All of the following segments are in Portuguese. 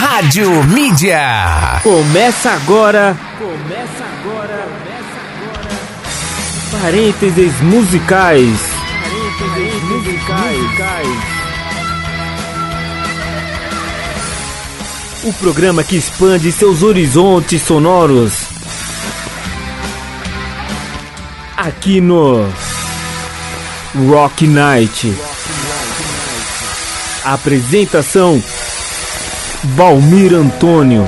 Rádio Mídia. Começa agora. Começa agora. Começa agora. Parênteses musicais. Parênteses musicais. O programa que expande seus horizontes sonoros. Aqui no Rock Night. Apresentação Valmir Antônio.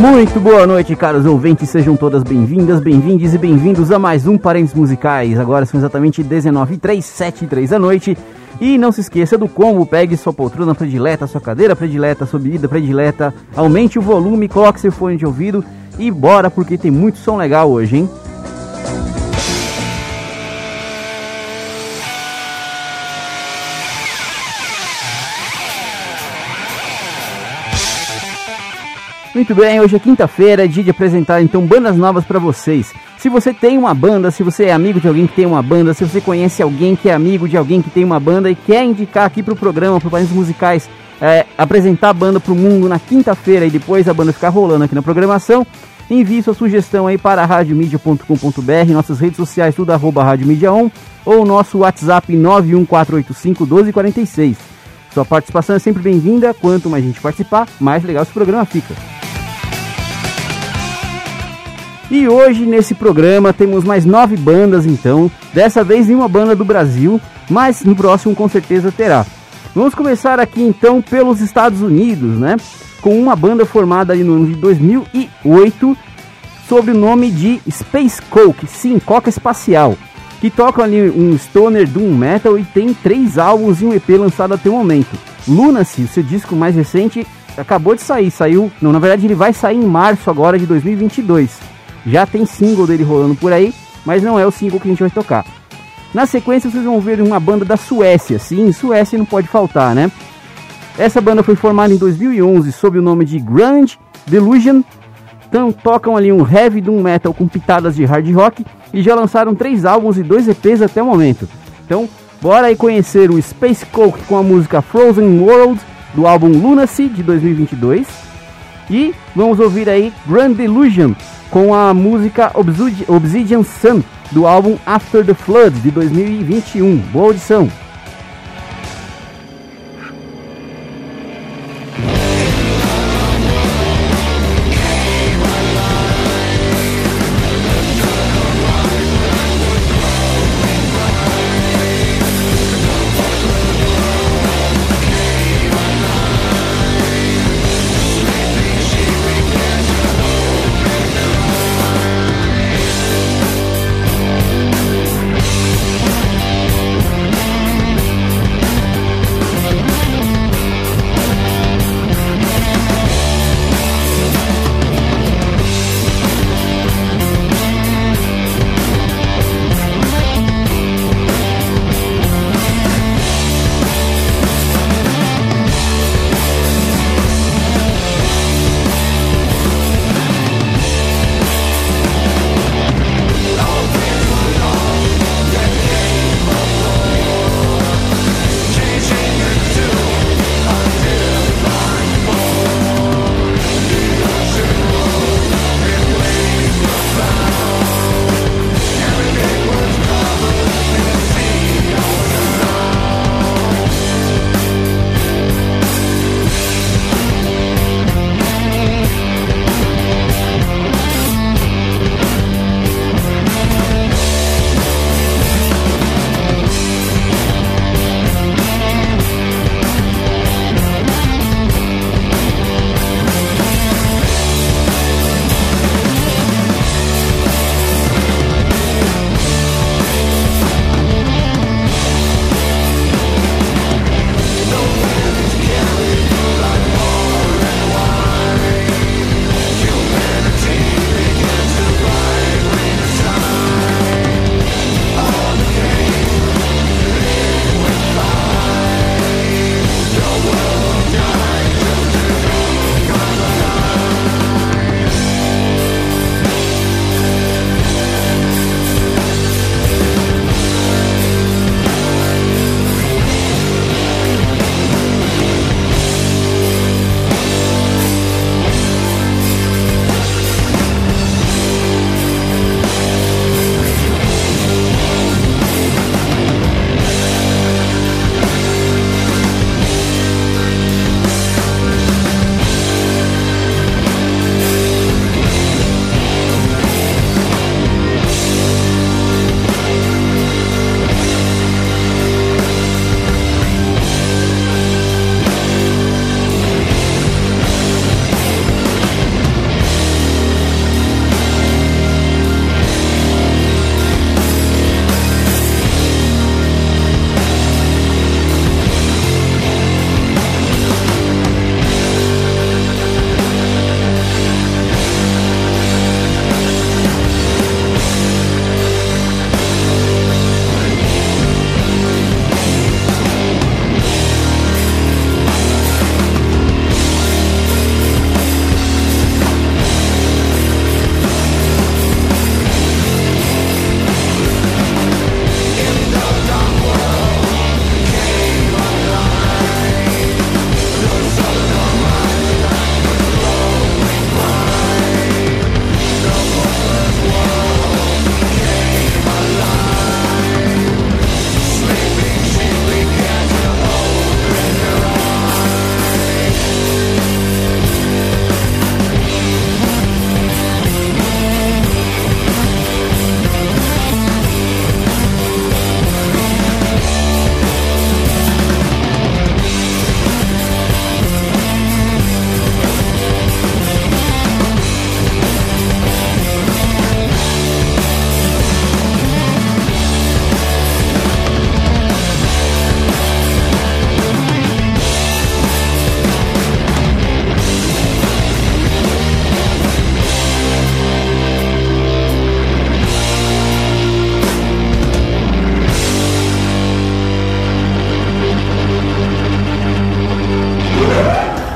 Muito boa noite, caros ouvintes. Sejam todas bem-vindas, bem-vindos e bem-vindos a mais um Parentes Musicais. Agora são exatamente 19 h 7 e 3 da noite. E não se esqueça do combo, pegue sua poltrona predileta, sua cadeira predileta, sua bebida predileta, aumente o volume, coloque seu fone de ouvido e bora porque tem muito som legal hoje, hein? Muito bem, hoje é quinta-feira, é dia de apresentar então bandas novas para vocês. Se você tem uma banda, se você é amigo de alguém que tem uma banda, se você conhece alguém que é amigo de alguém que tem uma banda e quer indicar aqui pro programa, pro País Musicais, é, apresentar a banda pro mundo na quinta-feira e depois a banda ficar rolando aqui na programação, envie sua sugestão aí para radiomedia.com.br, nossas redes sociais tudo arroba radiomedia1 ou nosso WhatsApp 91485 1246. Sua participação é sempre bem-vinda, quanto mais gente participar, mais legal esse programa fica. E hoje nesse programa temos mais nove bandas então, dessa vez em uma banda do Brasil, mas no próximo com certeza terá. Vamos começar aqui então pelos Estados Unidos, né? Com uma banda formada ali no ano de 2008 sob o nome de Space Coke, sim, Coca Espacial, que toca ali um stoner doom metal e tem três álbuns e um EP lançado até o momento. Lunacy, seu disco mais recente, acabou de sair, saiu, não, na verdade ele vai sair em março agora de 2022. Já tem single dele rolando por aí, mas não é o single que a gente vai tocar. Na sequência vocês vão ver uma banda da Suécia, sim, Suécia não pode faltar, né? Essa banda foi formada em 2011 sob o nome de Grunge Delusion. Então tocam ali um heavy doom metal com pitadas de hard rock e já lançaram três álbuns e dois EPs até o momento. Então bora aí conhecer o Space Coke com a música Frozen World do álbum Lunacy de 2022 e vamos ouvir aí Grand Delusion com a música Obsidian Sun do álbum After the Flood de 2021. Boa audição!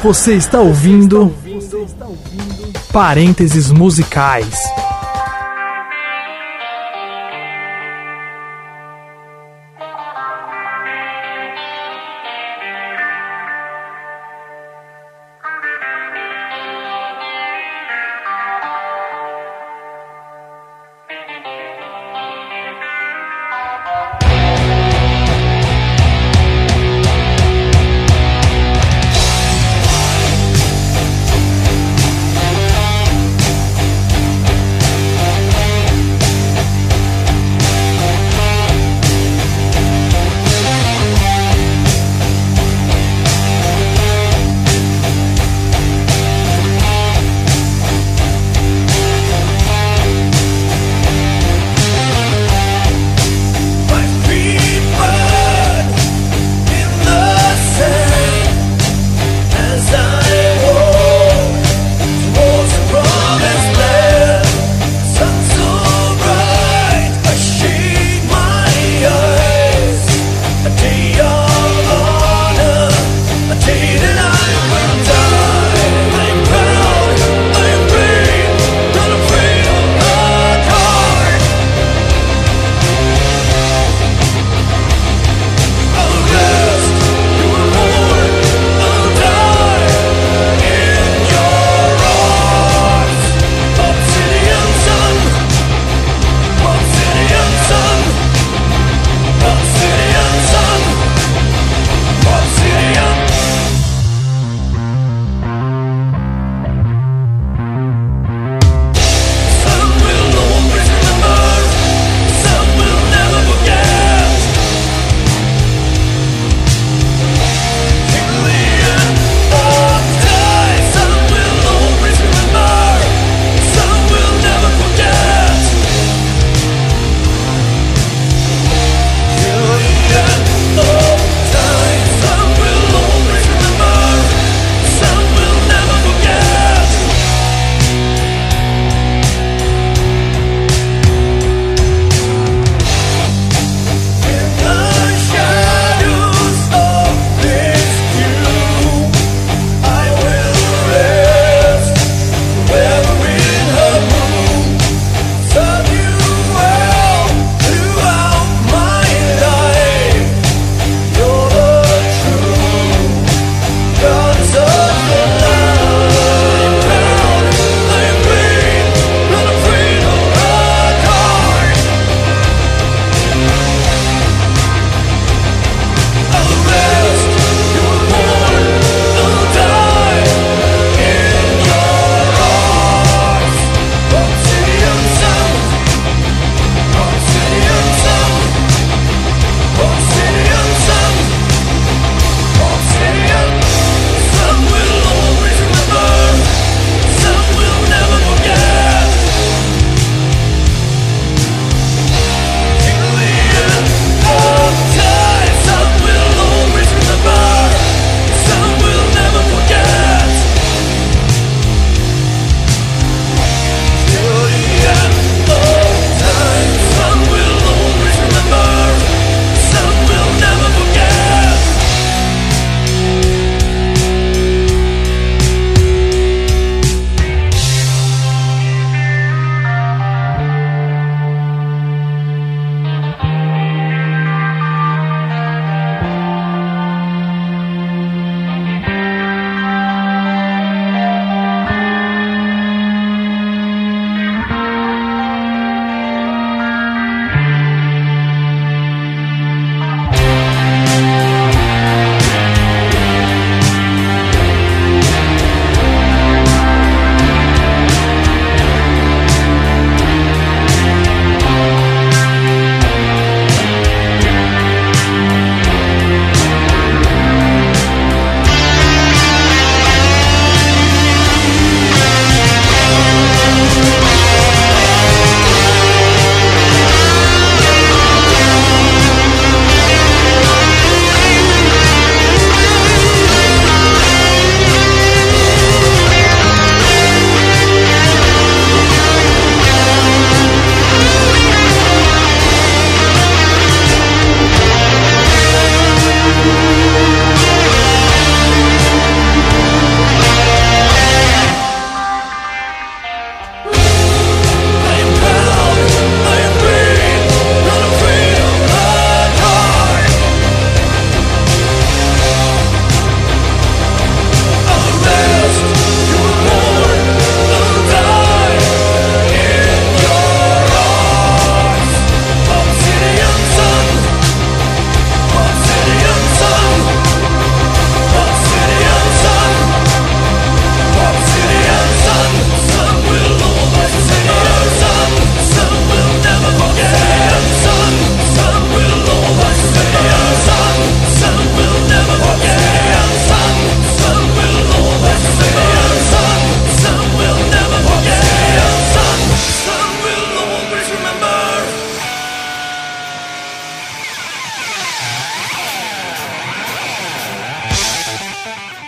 Você está ouvindo Parênteses Musicais.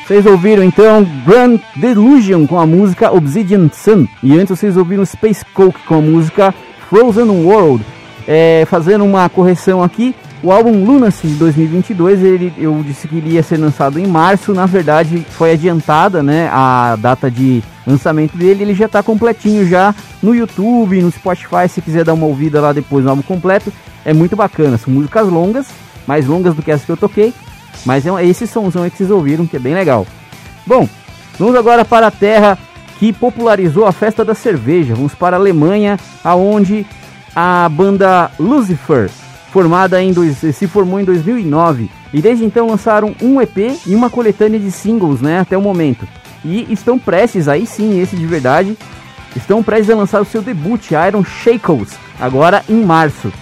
Vocês ouviram então Grand Delusion com a música Obsidian Sun. E antes vocês ouviram Space Coke com a música Frozen World. É, fazendo uma correção aqui, o álbum Lunacy de 2022, ele, eu disse que ele ia ser lançado em março, na verdade foi adiantada né, a data de lançamento dele, ele já está completinho já no YouTube, no Spotify, se quiser dar uma ouvida lá depois no álbum completo, é muito bacana, são músicas longas, mais longas do que as que eu toquei, mas é, esses são aí que vocês ouviram, que é bem legal. Bom, vamos agora para a terra que popularizou a festa da cerveja. Vamos para a Alemanha, aonde a banda Lucifer, formada em dois, se formou em 2009 e desde então lançaram um EP e uma coletânea de singles, né, até o momento. E estão prestes, aí sim, esse de verdade, estão prestes a lançar o seu debut, Iron Shakles, agora em março.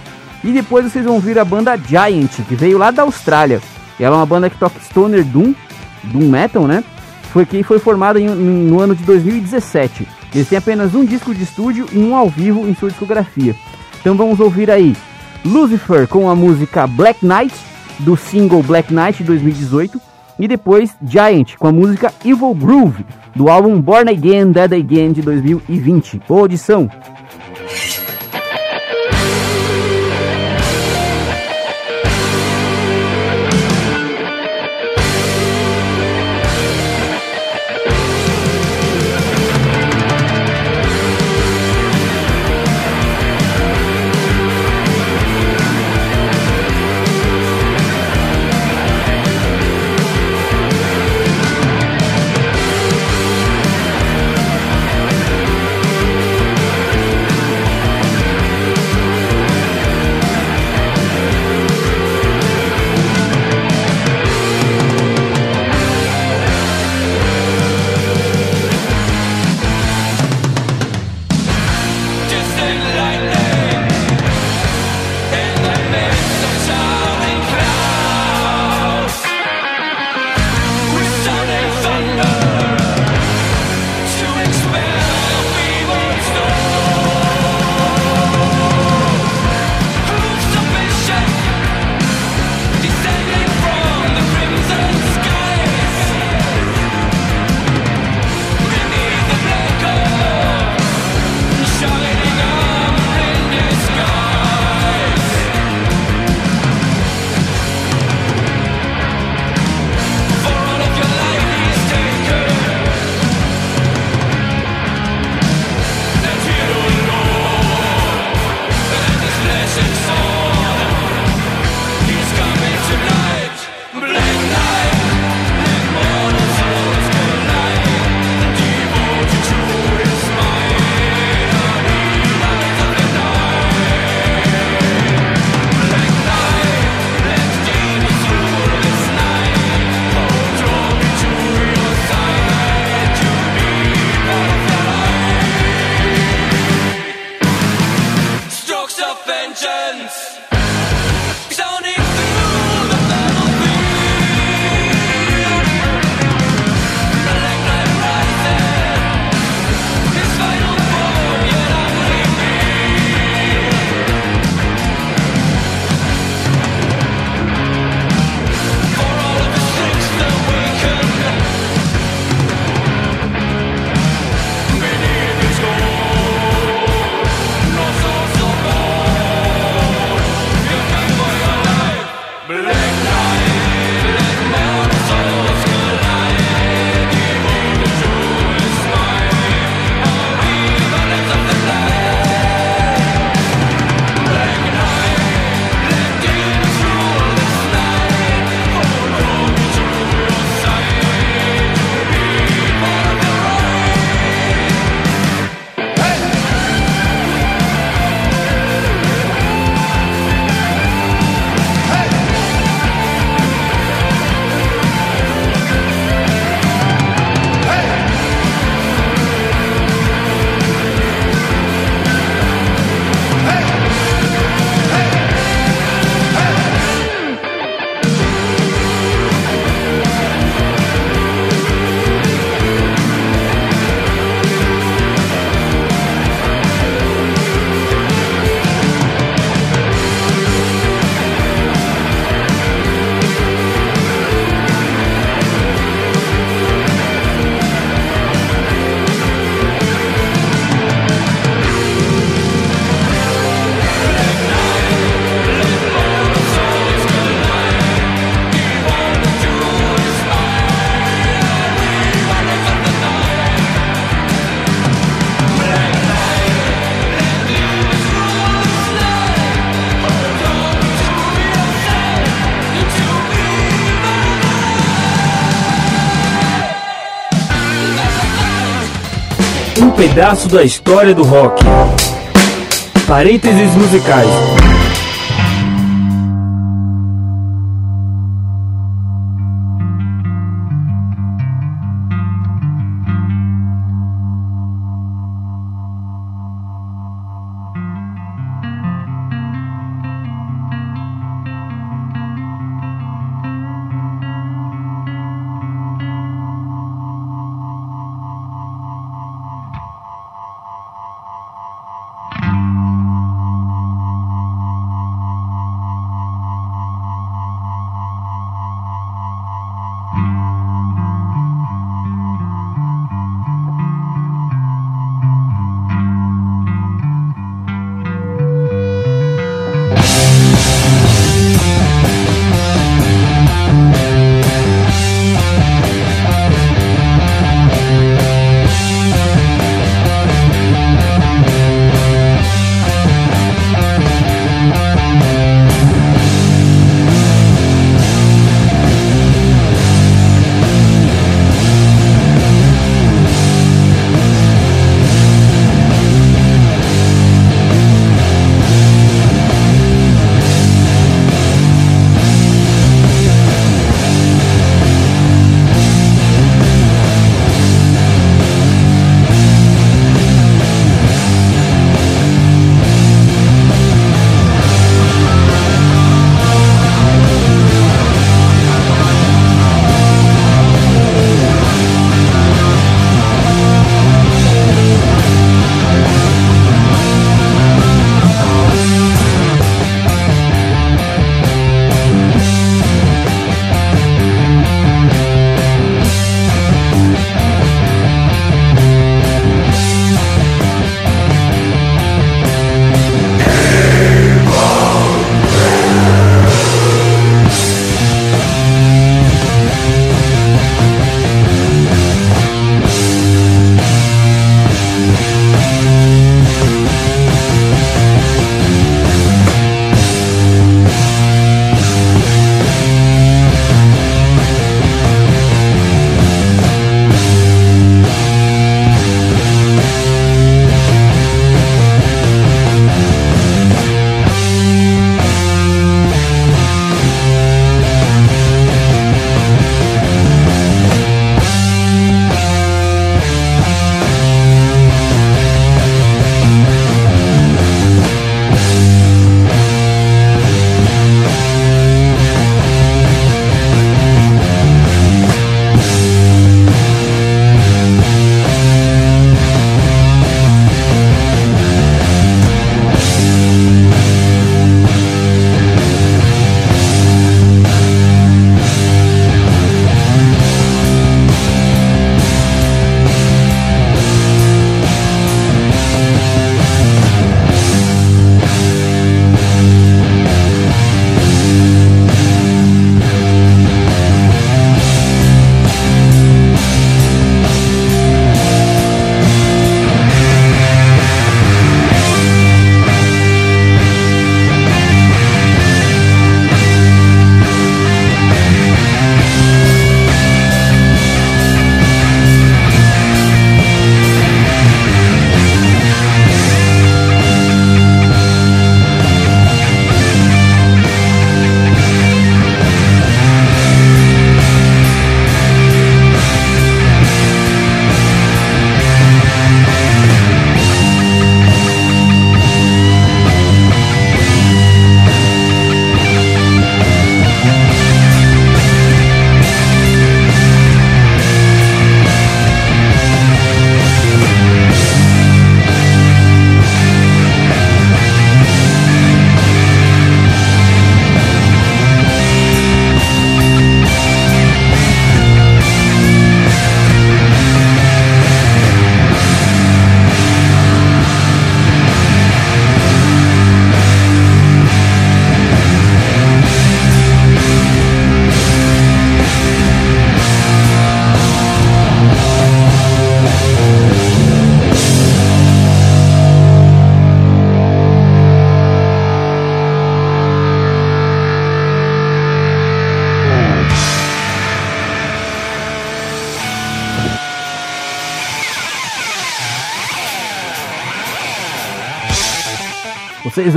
E depois vocês vão ver a banda Giant, que veio lá da Austrália. Ela é uma banda que toca stoner doom, doom metal, né? Foi que foi formada no ano de 2017. Eles têm apenas um disco de estúdio e um ao vivo em sua discografia. Então vamos ouvir aí Lucifer com a música Black Knight do single Black Knight de 2018 e depois Giant com a música Evil Groove do álbum Born Again Dead Again de 2020. Boa audição! Pedaço da história do rock. Parênteses musicais.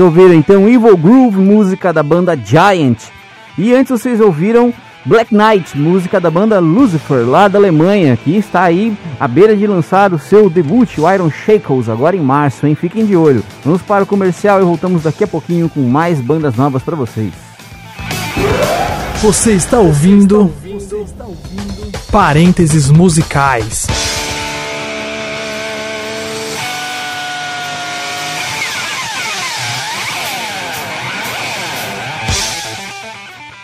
Ouviram então Evil Groove, música da banda Giant. E antes vocês ouviram Black Knight, música da banda Lucifer, lá da Alemanha, que está aí à beira de lançar o seu debut, o Iron Shackles, agora em março, hein? Fiquem de olho. Vamos para o comercial e voltamos daqui a pouquinho com mais bandas novas para vocês. Você está ouvindo Parênteses Musicais.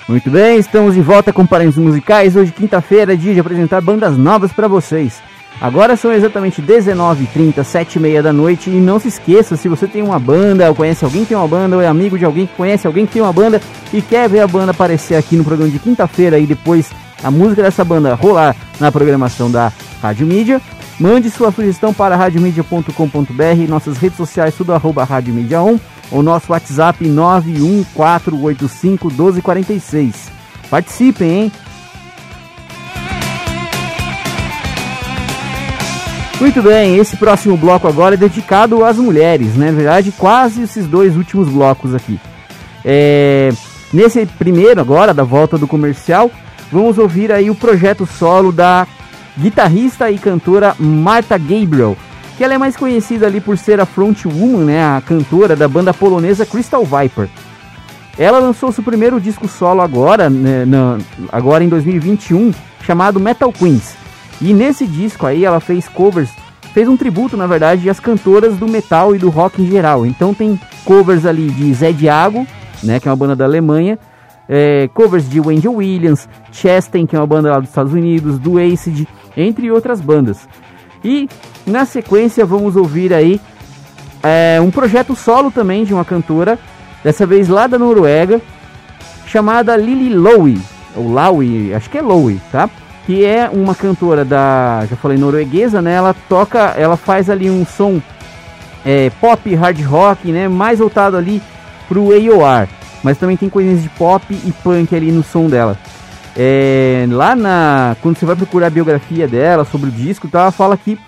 Muito bem, estamos de volta com Parênteses Musicais. Hoje, quinta-feira, dia de apresentar bandas novas para vocês. Agora são exatamente 19h30, 7h30 da noite. E não se esqueça, se você tem uma banda, ou conhece alguém que tem uma banda, ou é amigo de alguém que conhece alguém que tem uma banda e quer ver a banda aparecer aqui no programa de quinta-feira e depois a música dessa banda rolar na programação da Rádio Mídia, mande sua sugestão para radiomedia.com.br, nossas redes sociais, tudo arroba Rádio Mídia 1 o nosso WhatsApp 914851246. Participem, hein? Muito bem, esse próximo bloco agora é dedicado às mulheres, né? Na verdade, quase esses dois últimos blocos aqui. É, nesse primeiro agora, da volta do comercial, vamos ouvir aí o projeto solo da guitarrista e cantora Marta Gabriel, que ela é mais conhecida ali por ser a frontwoman, né, a cantora da banda polonesa Crystal Viper. Ela lançou seu primeiro disco solo agora, né, na, agora em 2021, chamado Metal Queens. E nesse disco aí ela fez covers, fez um tributo na verdade às cantoras do metal e do rock em geral. Então tem covers ali de Zé Diago, né, que é uma banda da Alemanha, é, covers de Wendy Williams, Chastain, que é uma banda lá dos Estados Unidos, do Acid, entre outras bandas. E na sequência vamos ouvir aí é, um projeto solo também de uma cantora, dessa vez lá da Noruega, chamada Lily Lowe, ou Lowe, acho que é Lowe, tá? Que é uma cantora da, já falei norueguesa, né? Ela toca, ela faz ali um som é, pop, hard rock, né? Mais voltado ali pro AOR, mas também tem coisinhas de pop e punk ali no som dela. É, lá na. Quando você vai procurar a biografia dela sobre o disco, tá, ela fala que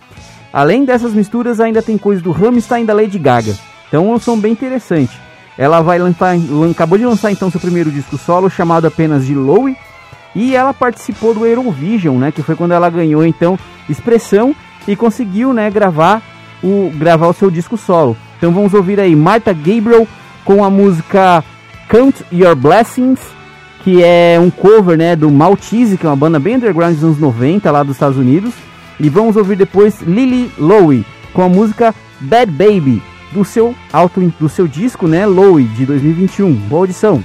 além dessas misturas ainda tem coisas do Rammstein da Lady Gaga. Então é um som bem interessante. Ela vai lançar, acabou de lançar então seu primeiro disco solo chamado apenas de Lowe e ela participou do Eurovision, né, que foi quando ela ganhou então expressão e conseguiu, né, gravar o gravar o seu disco solo. Então vamos ouvir aí Martha Gabriel com a música Count Your Blessings que é um cover né, do Maltese, que é uma banda bem underground dos anos 90 lá dos Estados Unidos. E vamos ouvir depois Lily Lowe com a música Bad Baby do seu auto, do seu disco, né, Lowe de 2021. Boa audição.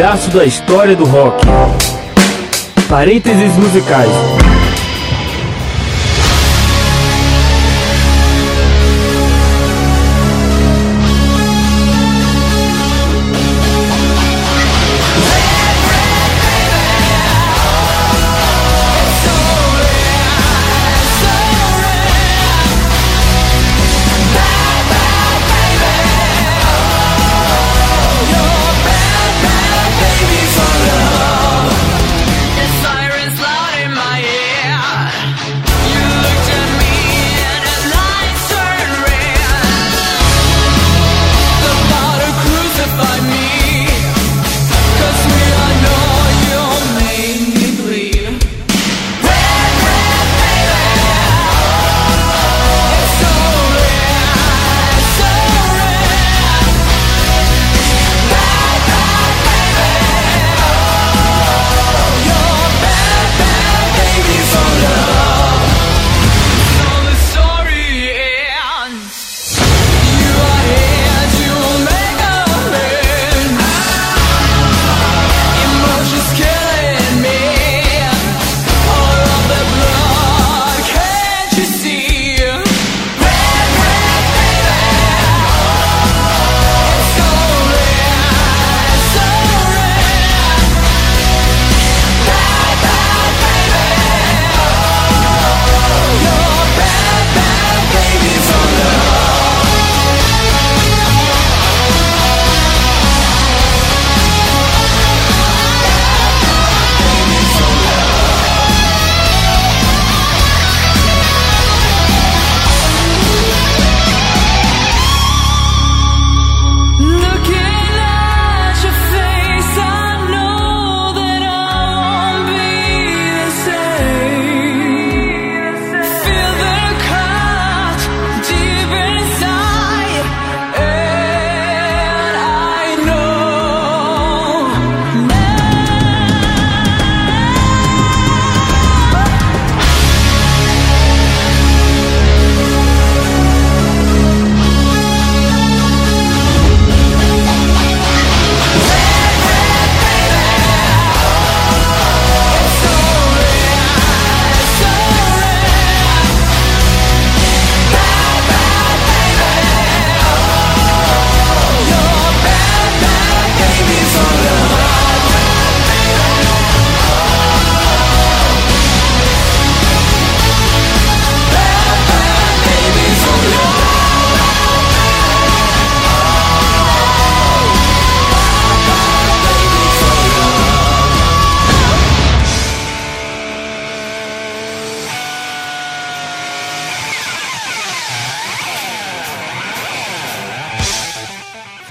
Pedaço da história do rock. Parênteses musicais.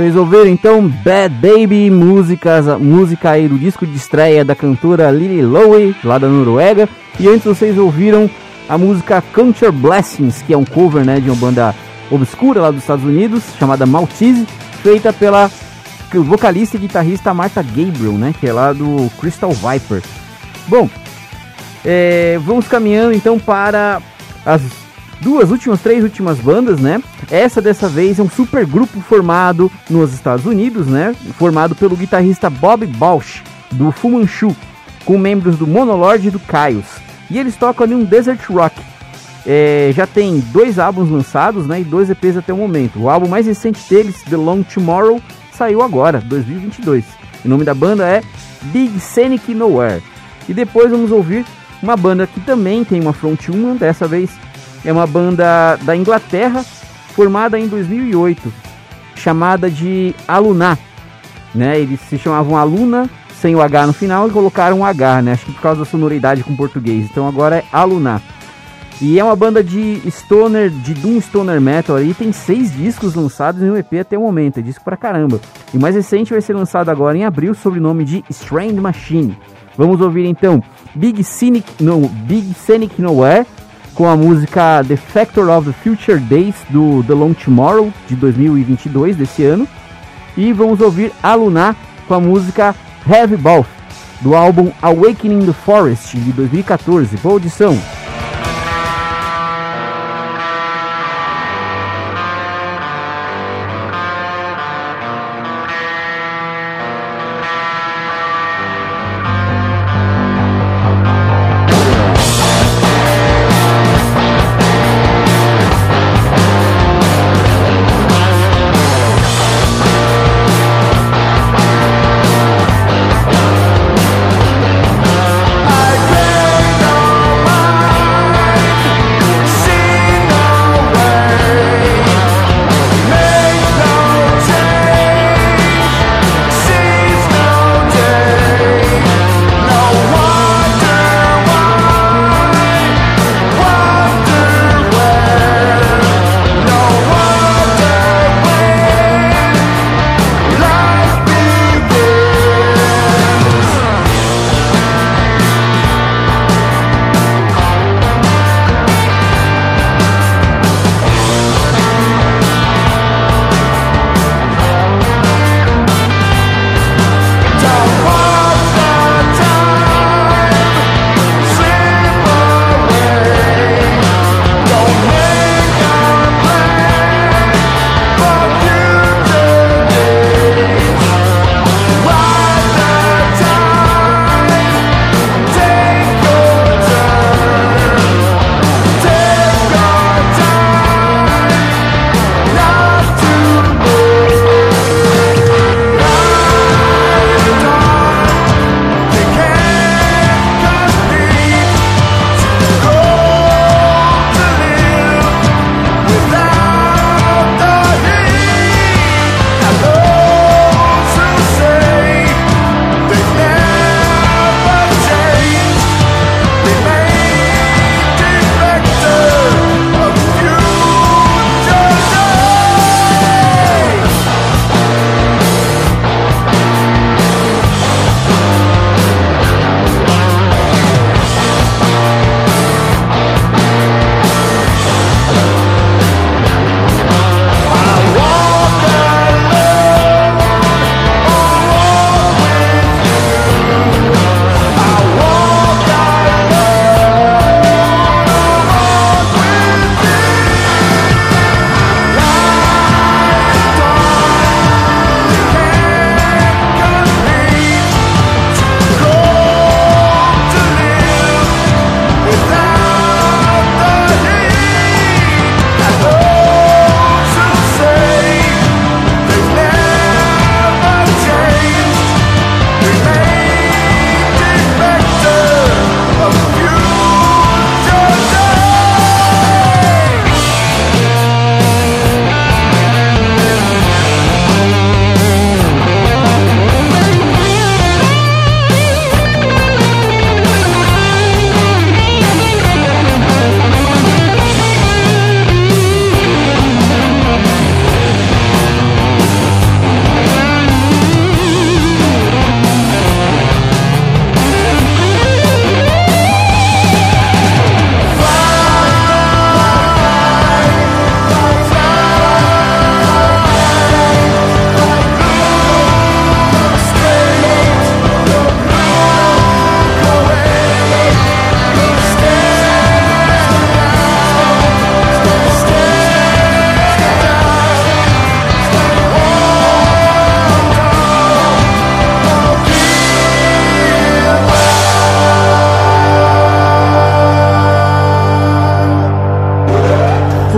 Vocês ouviram então Bad Baby, músicas, música aí do disco de estreia da cantora Lily Lowe, lá da Noruega. E antes vocês ouviram a música Country Blessings, que é um cover né, de uma banda obscura lá dos Estados Unidos, chamada Maltese, feita pela vocalista e guitarrista Martha Gabriel, né, que é lá do Crystal Viper. Bom, é, vamos caminhando então para as duas últimas, três últimas bandas, né? Essa dessa vez é um super grupo formado nos Estados Unidos, né? Formado pelo guitarrista Bob Balch, do Fu Manchu, com membros do Monolord e do Caios. E eles tocam ali um desert rock. É, já tem dois álbuns lançados, né? E dois EPs até o momento. O álbum mais recente deles, The Long Tomorrow, saiu agora, 2022. O nome da banda é Big Scenic Nowhere. E depois vamos ouvir uma banda que também tem uma frontwoman, dessa vez é uma banda da Inglaterra, formada em 2008, chamada de Aluna. Né? Eles se chamavam Aluna, sem o H no final, e colocaram um H, né? Acho que por causa da sonoridade com português. Então agora é Aluna. E é uma banda de stoner, de doom stoner metal aí, tem seis discos lançados em um EP até o momento, é disco pra caramba. E o mais recente vai ser lançado agora em abril sob o nome de Strange Machine. Vamos ouvir então Big Scenic, no, Big Scenic Nowhere, com a música The Factor of the Future Days do The Long Tomorrow de 2022 desse ano. E vamos ouvir Alunar com a música Heavy Ball do álbum Awakening the Forest de 2014. Boa audição!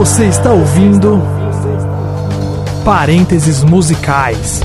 Você está ouvindo Parênteses Musicais.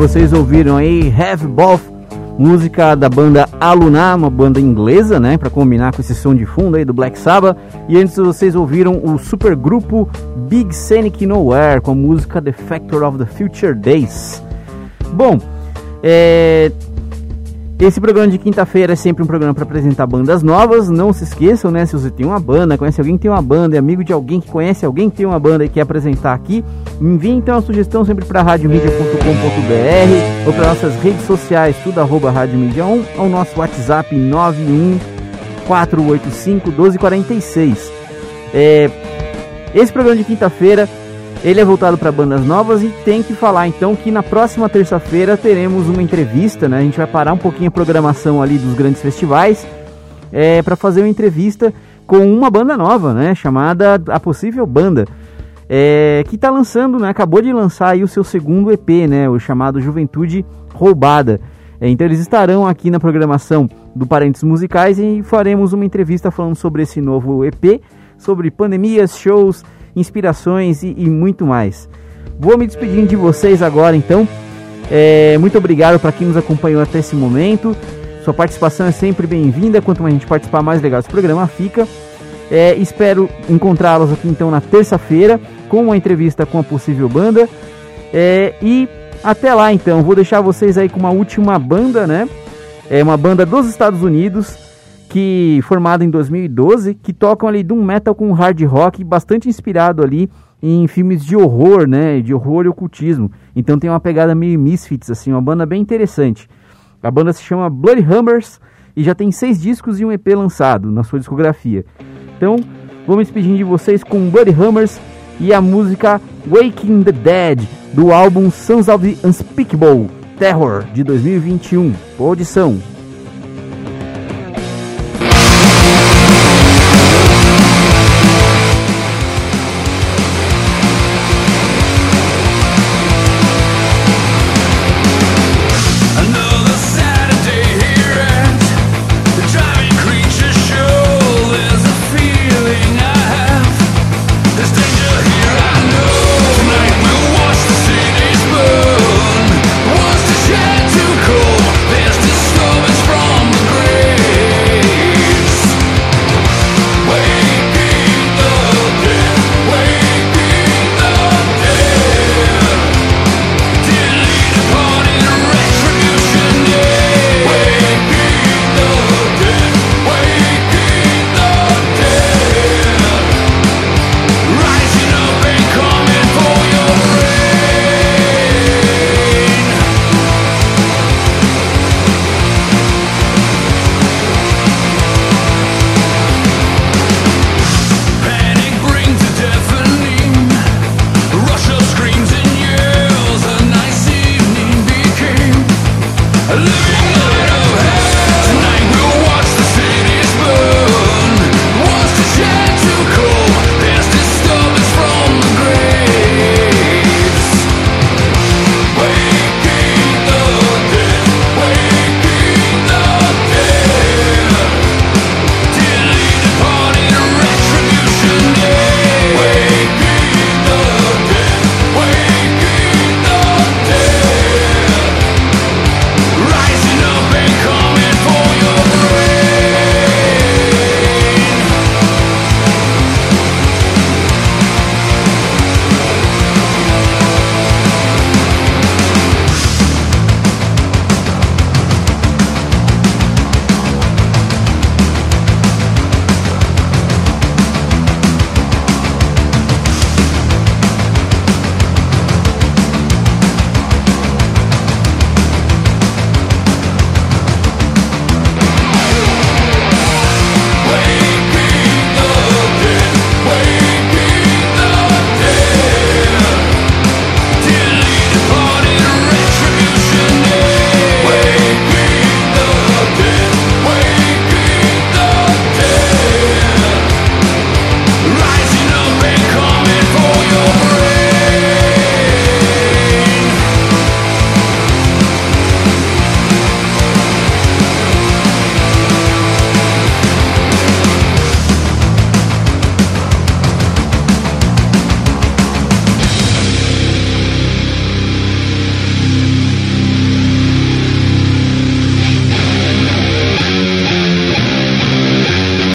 Vocês ouviram aí Have Both, música da banda Alunar, uma banda inglesa, né, para combinar com esse som de fundo aí do Black Sabbath. E antes vocês ouviram o supergrupo Big Scenic Nowhere com a música The Factor of the Future Days. Bom, é, esse programa de quinta-feira é sempre um programa para apresentar bandas novas. Não se esqueçam, né? Se você tem uma banda, conhece alguém que tem uma banda, é amigo de alguém que conhece alguém que tem uma banda e quer apresentar aqui, envie então a sugestão sempre para radiomedia.com.br ou para nossas redes sociais, tudo arroba radiomedia 1, ao nosso WhatsApp 91485 1246. É, esse programa de quinta-feira ele é voltado para bandas novas e tem que falar então que na próxima terça-feira teremos uma entrevista, né? A gente vai parar um pouquinho a programação ali dos grandes festivais é, para fazer uma entrevista com uma banda nova, né? Chamada A Possível Banda, é, que está lançando, né? Acabou de lançar aí o seu segundo EP, né? O chamado Juventude Roubada. É, então eles estarão aqui na programação do Parentes Musicais e faremos uma entrevista falando sobre esse novo EP, sobre pandemias, shows inspirações e, e muito mais. Vou me despedindo de vocês agora, então. É, muito obrigado para quem nos acompanhou até esse momento. Sua participação é sempre bem-vinda. Quanto mais a gente participar, mais legal esse programa fica. É, espero encontrá-los aqui então na terça-feira com uma entrevista com a possível banda. É, e até lá então, vou deixar vocês aí com uma última banda, né? É uma banda dos Estados Unidos que formada em 2012, que tocam ali de um metal com hard rock bastante inspirado ali em filmes de horror, né, de horror e ocultismo. Então tem uma pegada meio Misfits assim, uma banda bem interessante. A banda se chama Bloody Hammers e já tem seis discos e um EP lançado na sua discografia. Então, me despedindo de vocês com Bloody Hammers e a música Waking the Dead do álbum Sons of the Unspeakable Terror de 2021. Boa audição!